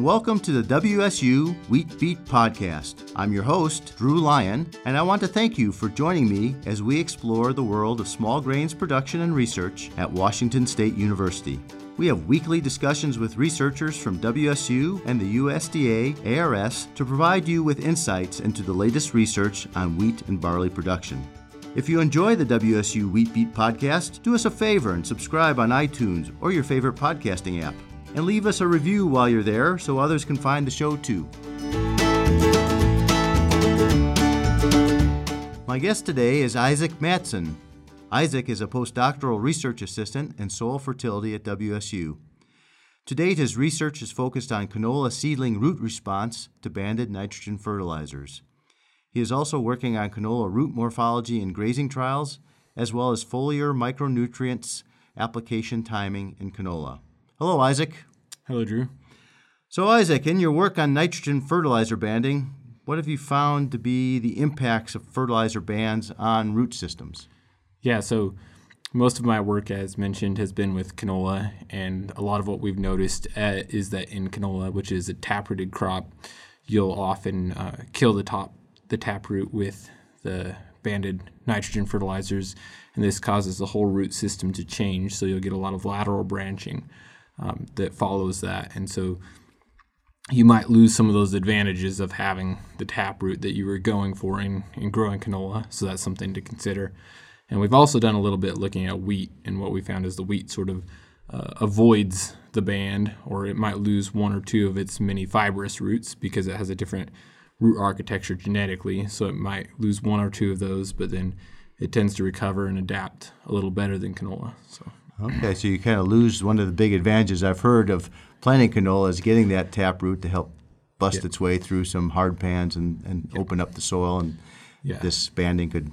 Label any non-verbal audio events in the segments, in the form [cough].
and welcome to the WSU Wheat Beat Podcast. I'm your host, Drew Lyon, and I want to thank you for joining me as we explore the world of small grains production and research at Washington State University. We have weekly discussions with researchers from WSU and the USDA ARS to provide you with insights into the latest research on wheat and barley production. If you enjoy the WSU Wheat Beat podcast, do us a favor and subscribe on iTunes or your favorite podcasting app. And leave us a review while you're there so others can find the show too. My guest today is Isaac Madsen. Isaac is a postdoctoral research assistant in soil fertility at WSU. To date, his research is focused on canola seedling root response to banded nitrogen fertilizers. He is also working on canola root morphology in grazing trials, as well as foliar micronutrients application timing in canola. Hello, Isaac. Hello, Drew. So, Isaac, in your work on nitrogen fertilizer banding, what have you found to be the impacts of fertilizer bands on root systems? Yeah, so most of my work, as mentioned, has been with canola, and a lot of what we've noticed uh, is that in canola, which is a taprooted crop, you'll often uh, kill the top the taproot with the banded nitrogen fertilizers, and this causes the whole root system to change. So you'll get a lot of lateral branching um, that follows that. And so you might lose some of those advantages of having the taproot that you were going for in, in growing canola. So that's something to consider. And we've also done a little bit looking at wheat, and what we found is the wheat sort of uh, avoids the band, or it might lose one or two of its many fibrous roots because it has a different root architecture genetically. So it might lose one or two of those, but then it tends to recover and adapt a little better than canola. So. Okay, so you kind of lose one of the big advantages I've heard of planting canola is getting that tap root to help bust yep. its way through some hard pans and, and yep. open up the soil. And yeah. this banding could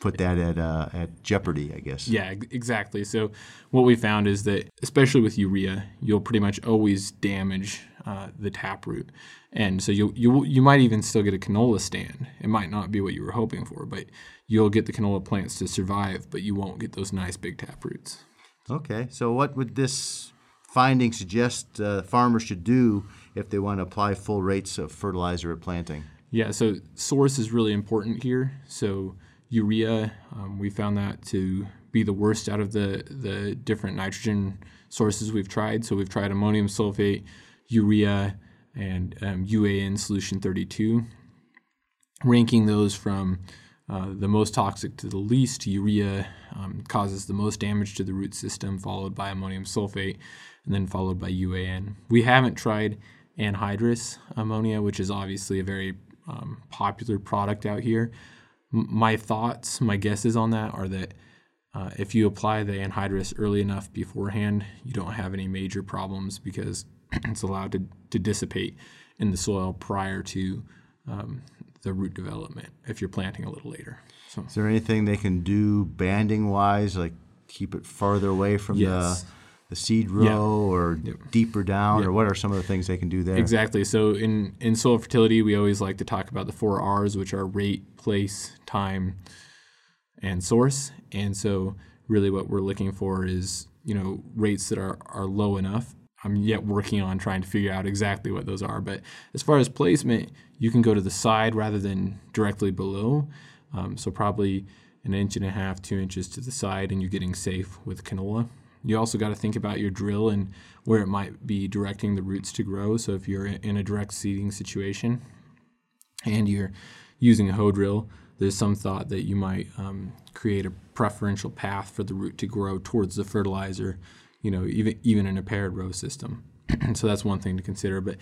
put that at uh, at jeopardy, I guess. Yeah, exactly. So what we found is that, especially with urea, you'll pretty much always damage uh, the taproot, and so you you you might even still get a canola stand. It might not be what you were hoping for, but you'll get the canola plants to survive, but you won't get those nice big taproots. Okay, so what would this finding suggest uh, farmers should do if they want to apply full rates of fertilizer at planting? Yeah, so source is really important here. So urea, um, we found that to be the worst out of the the different nitrogen sources we've tried. So we've tried ammonium sulfate, urea, and um, UAN solution 32, ranking those from uh, the most toxic to the least, urea um, causes the most damage to the root system, followed by ammonium sulfate, and then followed by UAN. We haven't tried anhydrous ammonia, which is obviously a very um, popular product out here. M- my thoughts, my guesses on that are that uh, if you apply the anhydrous early enough beforehand, you don't have any major problems because [clears throat] it's allowed to, to dissipate in the soil prior to um, the root development if you're planting a little later. So. Is there anything they can do banding wise, like keep it farther away from yes. the the seed row yeah. or yep. deeper down, yep. or what are some of the things they can do there? Exactly. So in in soil fertility, we always like to talk about the four R's, which are rate, place, time, and source. And so really, what we're looking for is you know rates that are are low enough I'm yet working on trying to figure out exactly what those are. But as far as placement, you can go to the side rather than directly below. Um, so probably an inch and a half, two inches to the side, and you're getting safe with canola. You also got to think about your drill and where it might be directing the roots to grow. So if you're in a direct seeding situation and you're using a hoe drill, there's some thought that you might um, create a preferential path for the root to grow towards the fertilizer you know, even even in a paired row system. [clears throat] so that's one thing to consider. But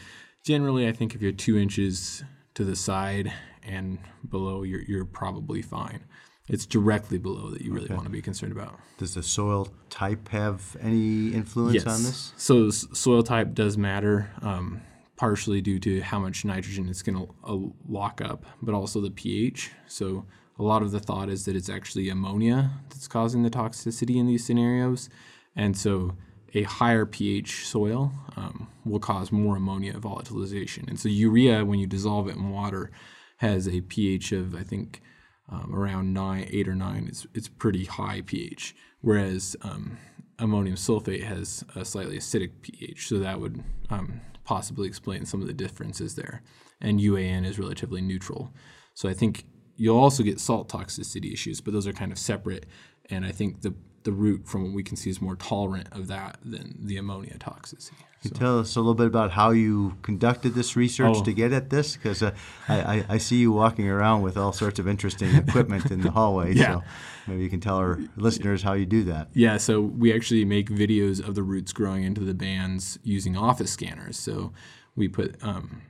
generally, I think if you're two inches to the side and below, you're you're probably fine. It's directly below that you really okay. want to be concerned about. Does the soil type have any influence yes. on this? So soil type does matter, um, partially due to how much nitrogen it's going to uh, lock up, but also the pH. So a lot of the thought is that it's actually ammonia that's causing the toxicity in these scenarios. And so a higher pH soil um, will cause more ammonia volatilization. And so urea, when you dissolve it in water, has a pH of I think um, around nine, eight or nine. It's it's pretty high pH. Whereas um, ammonium sulfate has a slightly acidic pH, so that would um, possibly explain some of the differences there. And UAN is relatively neutral. So I think you'll also get salt toxicity issues, but those are kind of separate. And I think the the root, from what we can see, is more tolerant of that than the ammonia toxicity. Can you tell us a little bit about how you conducted this research Oh. to get at this? Because uh, I, I, I see you walking around with all sorts of interesting equipment in the [laughs] hallway. Yeah. So maybe you can tell our listeners how you do that. Yeah, so we actually make videos of the roots growing into the bands using office scanners. So we put um,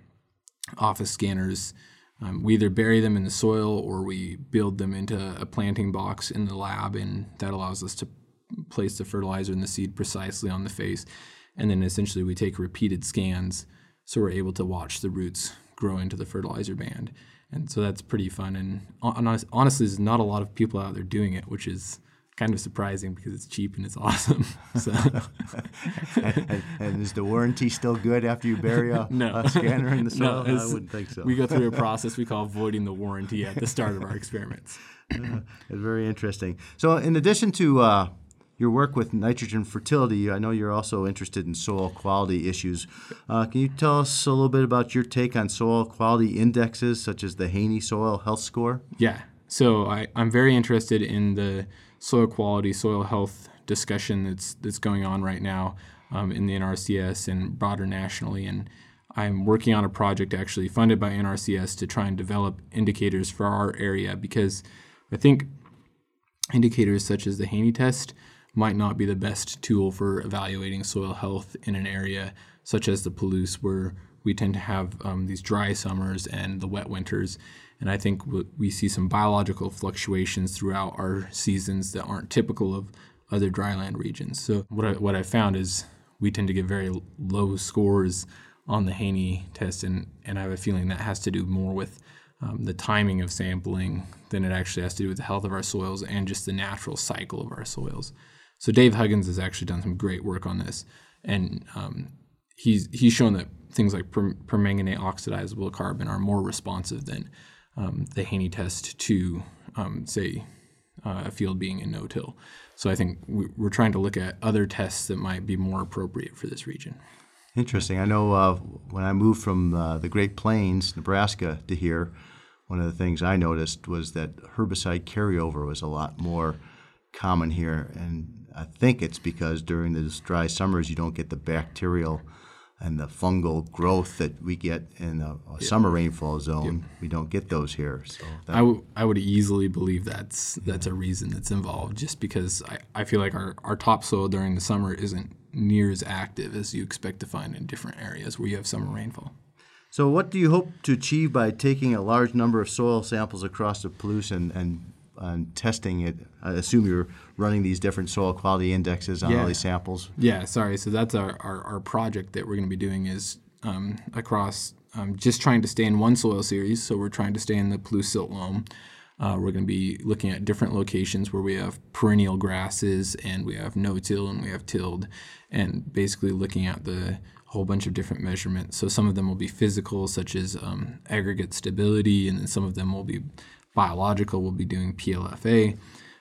office scanners, um, we either bury them in the soil or we build them into a planting box in the lab, and that allows us to place the fertilizer and the seed precisely on the face. And then essentially we take repeated scans so we're able to watch the roots grow into the fertilizer band. And so that's pretty fun. And honestly, there's not a lot of people out there doing it, which is kind of surprising because it's cheap and it's awesome. [laughs] So and, [laughs] and is the warranty still good after you bury a, [laughs] No. a scanner in the soil? No. I wouldn't think so. we go through a process we call voiding the warranty at the start of our experiments. It's very interesting. So, in addition to uh, your work with nitrogen fertility, I know you're also interested in soil quality issues. Uh, can you tell us a little bit about your take on soil quality indexes, such as the Haney Soil Health Score? Yeah. So I, I'm very interested in the soil quality, soil health discussion that's that's going on right now um, in the NRCS and broader nationally. And I'm working on a project actually funded by NRCS to try and develop indicators for our area because I think indicators such as the Haney test might not be the best tool for evaluating soil health in an area such as the Palouse, where we tend to have um, these dry summers and the wet winters. And I think we see some biological fluctuations throughout our seasons that aren't typical of other dryland regions. So what I, what I found is we tend to get very low scores on the Haney test, and, and I have a feeling that has to do more with um, the timing of sampling than it actually has to do with the health of our soils and just the natural cycle of our soils. So Dave Huggins has actually done some great work on this, and um, he's he's shown that things like per, permanganate oxidizable carbon are more responsive than um, the Haney test to um, say uh, a field being in no-till. So I think we, we're trying to look at other tests that might be more appropriate for this region. Interesting. I know uh, when I moved from uh, the Great Plains, Nebraska, to here, one of the things I noticed was that herbicide carryover was a lot more common here. And I think it's because during those dry summers, you don't get the bacterial and the fungal growth that we get in a, a summer rainfall zone. We don't get those here. So that, I, w- I would easily believe that's that's a reason that's involved, just because I, I feel like our, our topsoil during the summer isn't near as active as you expect to find in different areas where you have summer rainfall. So, what do you hope to achieve by taking a large number of soil samples across the Palouse and, and, and testing it? I assume you're running these different soil quality indexes on Yeah. all these samples. Yeah, sorry. So that's our, our, our project that we're going to be doing is um, across um, just trying to stay in one soil series. So we're trying to stay in the Palouse silt loam. Uh, we're going to be looking at different locations where we have perennial grasses and we have no-till and we have tilled, and basically looking at the whole bunch of different measurements. So some of them will be physical, such as um, aggregate stability, and then some of them will be biological. We'll be doing PLFA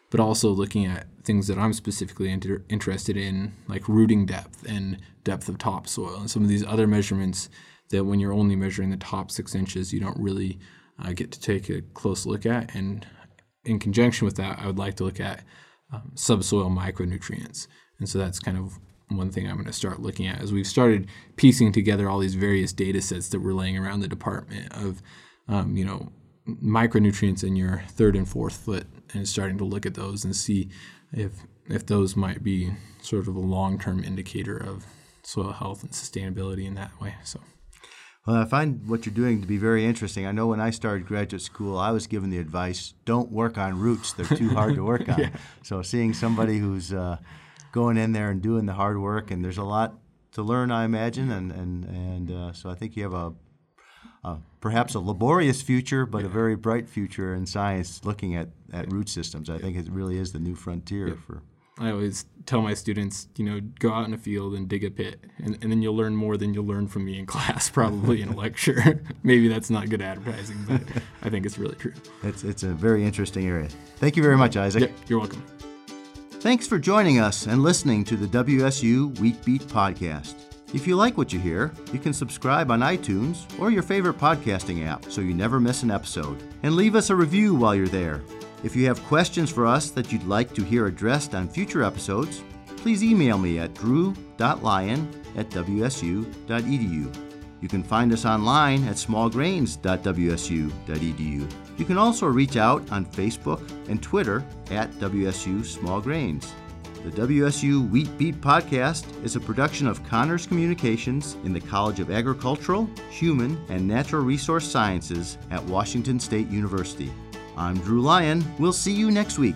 but also looking at things that I'm specifically inter- interested in, like rooting depth and depth of topsoil, and some of these other measurements that when you're only measuring the top six inches, you don't really uh, get to take a close look at. And in conjunction with that, I would like to look at um, subsoil micronutrients. And so that's kind of one thing I'm going to start looking at as we've started piecing together all these various data sets that we're laying around the department of, um, you know, micronutrients in your third and fourth foot and starting to look at those and see if if those might be sort of a long-term indicator of soil health and sustainability in that way. So Well, I find what you're doing to be very interesting. I know when I started graduate school, I was given the advice don't work on roots, they're too hard to work [laughs] on. So, seeing somebody who's uh, going in there and doing the hard work, and there's a lot to learn, I imagine, and, and, and uh, so I think you have a uh, perhaps a laborious future, but a very bright future in science looking at, at root systems. I think it really is the new frontier for. I always tell my students, you know, go out in a field and dig a pit, and, and then you'll learn more than you'll learn from me in [laughs] class, probably in a lecture. [laughs] Maybe that's not good advertising, but [laughs] I think it's really true. It's, it's a very interesting area. Thank you very much, Isaac. You're welcome. Thanks for joining us and listening to the WSU Wheat Beat podcast. If you like what you hear, you can subscribe on iTunes or your favorite podcasting app so you never miss an episode. And leave us a review while you're there. If you have questions for us that you'd like to hear addressed on future episodes, please email me at drew.lyon at wsu.edu. You can find us online at smallgrains.wsu.edu. You can also reach out on Facebook and Twitter at WSU Small Grains. The WSU Wheat Beat Podcast is a production of CAHNRS Communications in the College of Agricultural, Human, and Natural Resource Sciences at Washington State University. I'm Drew Lyon. We'll see you next week.